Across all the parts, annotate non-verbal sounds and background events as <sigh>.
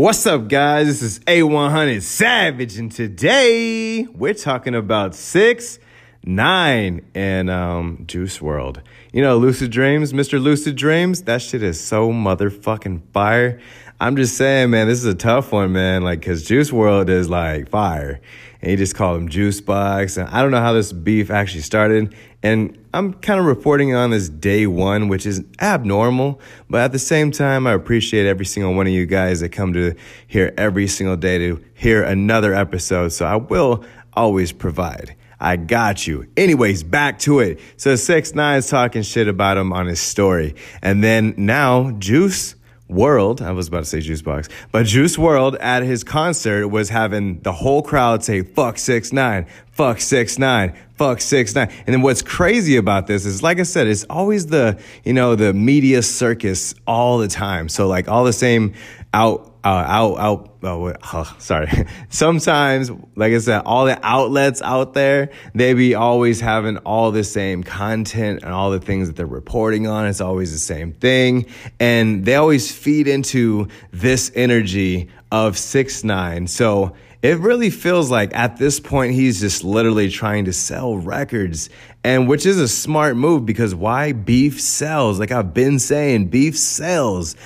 What's up, guys? This is A100 Savage, and today we're talking about 6 9 and um, Juice WRLD. You know, Lucid Dreams, Mr. Lucid Dreams, that shit is so motherfucking fire. I'm just saying, man, this is a tough one, man. Like, cause Juice WRLD is like fire. And he just called him Juice Box. And I don't know how this beef actually started. And I'm kind of reporting on this day one, which is abnormal. But at the same time, I appreciate every single one of you guys that come to here every single day to hear another episode. So I will always provide. I got you. Anyways, back to it. So six nine's talking shit about him on his story. And then now Juice WRLD, I was about to say Juice Box, but Juice WRLD at his concert was having the whole crowd say, fuck six nine, fuck six nine, fuck six nine. And then what's crazy about this is, like I said, it's always the, you know, the media circus all the time. So like all the same out uh, out, out, oh, <laughs> oh, sorry. <laughs> Sometimes, like I said, all the outlets out there, they be always having all the same content and all the things that they're reporting on. It's always the same thing. And they always feed into this energy of six nine. So it really feels like at this point, he's just literally trying to sell records and which is a smart move because why beef sells? Like I've been saying, beef sells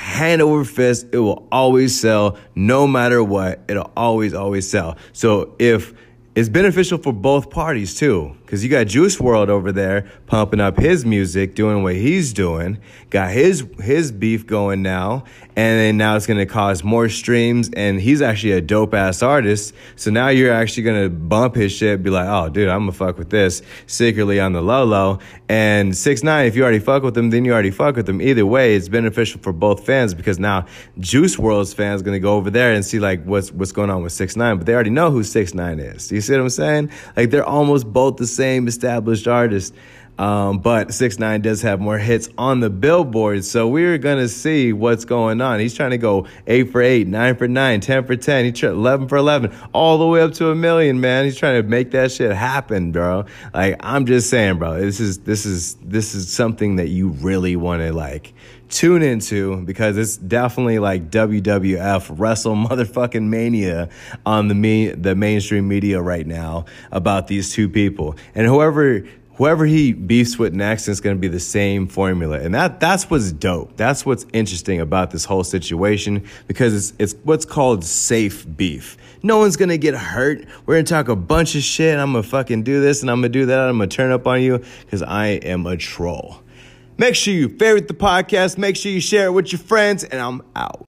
hand over fist. It will always sell no matter what. It'll always, always sell. So if it's beneficial for both parties too, because you got Juice WRLD over there pumping up his music, doing what he's doing, got his his beef going now, and then now it's gonna cause more streams, and he's actually a dope ass artist. So now you're actually gonna bump his shit, be like, oh dude, I'm gonna fuck with this secretly on the low low. And six nine, if you already fuck with them, then you already fuck with them. Either way, it's beneficial for both fans because now Juice WRLD's fans gonna go over there and see like what's what's going on with six nine, but they already know who six nine is. You see what I'm saying? Like they're almost both the same established artists. Um, but six nine does have more hits on the billboard, so we're gonna see what's going on. He's trying to go eight for eight, nine for nine, ten for ten. He tried eleven for eleven, all the way up to a million. Man, he's trying to make that shit happen, bro. Like I'm just saying, bro. This is this is this is something that you really want to like tune into because it's definitely like WWF Wrestle motherfucking mania on the me the mainstream media right now about these two people. And whoever whoever he beefs with next is going to be the same formula. And that that's what's dope. That's what's interesting about this whole situation because it's it's what's called safe beef. No one's going to get hurt. We're going to talk a bunch of shit. I'm going to fucking do this and I'm going to do that. I'm going to turn up on you cuz I am a troll. Make sure you favorite the podcast, make sure you share it with your friends and I'm out.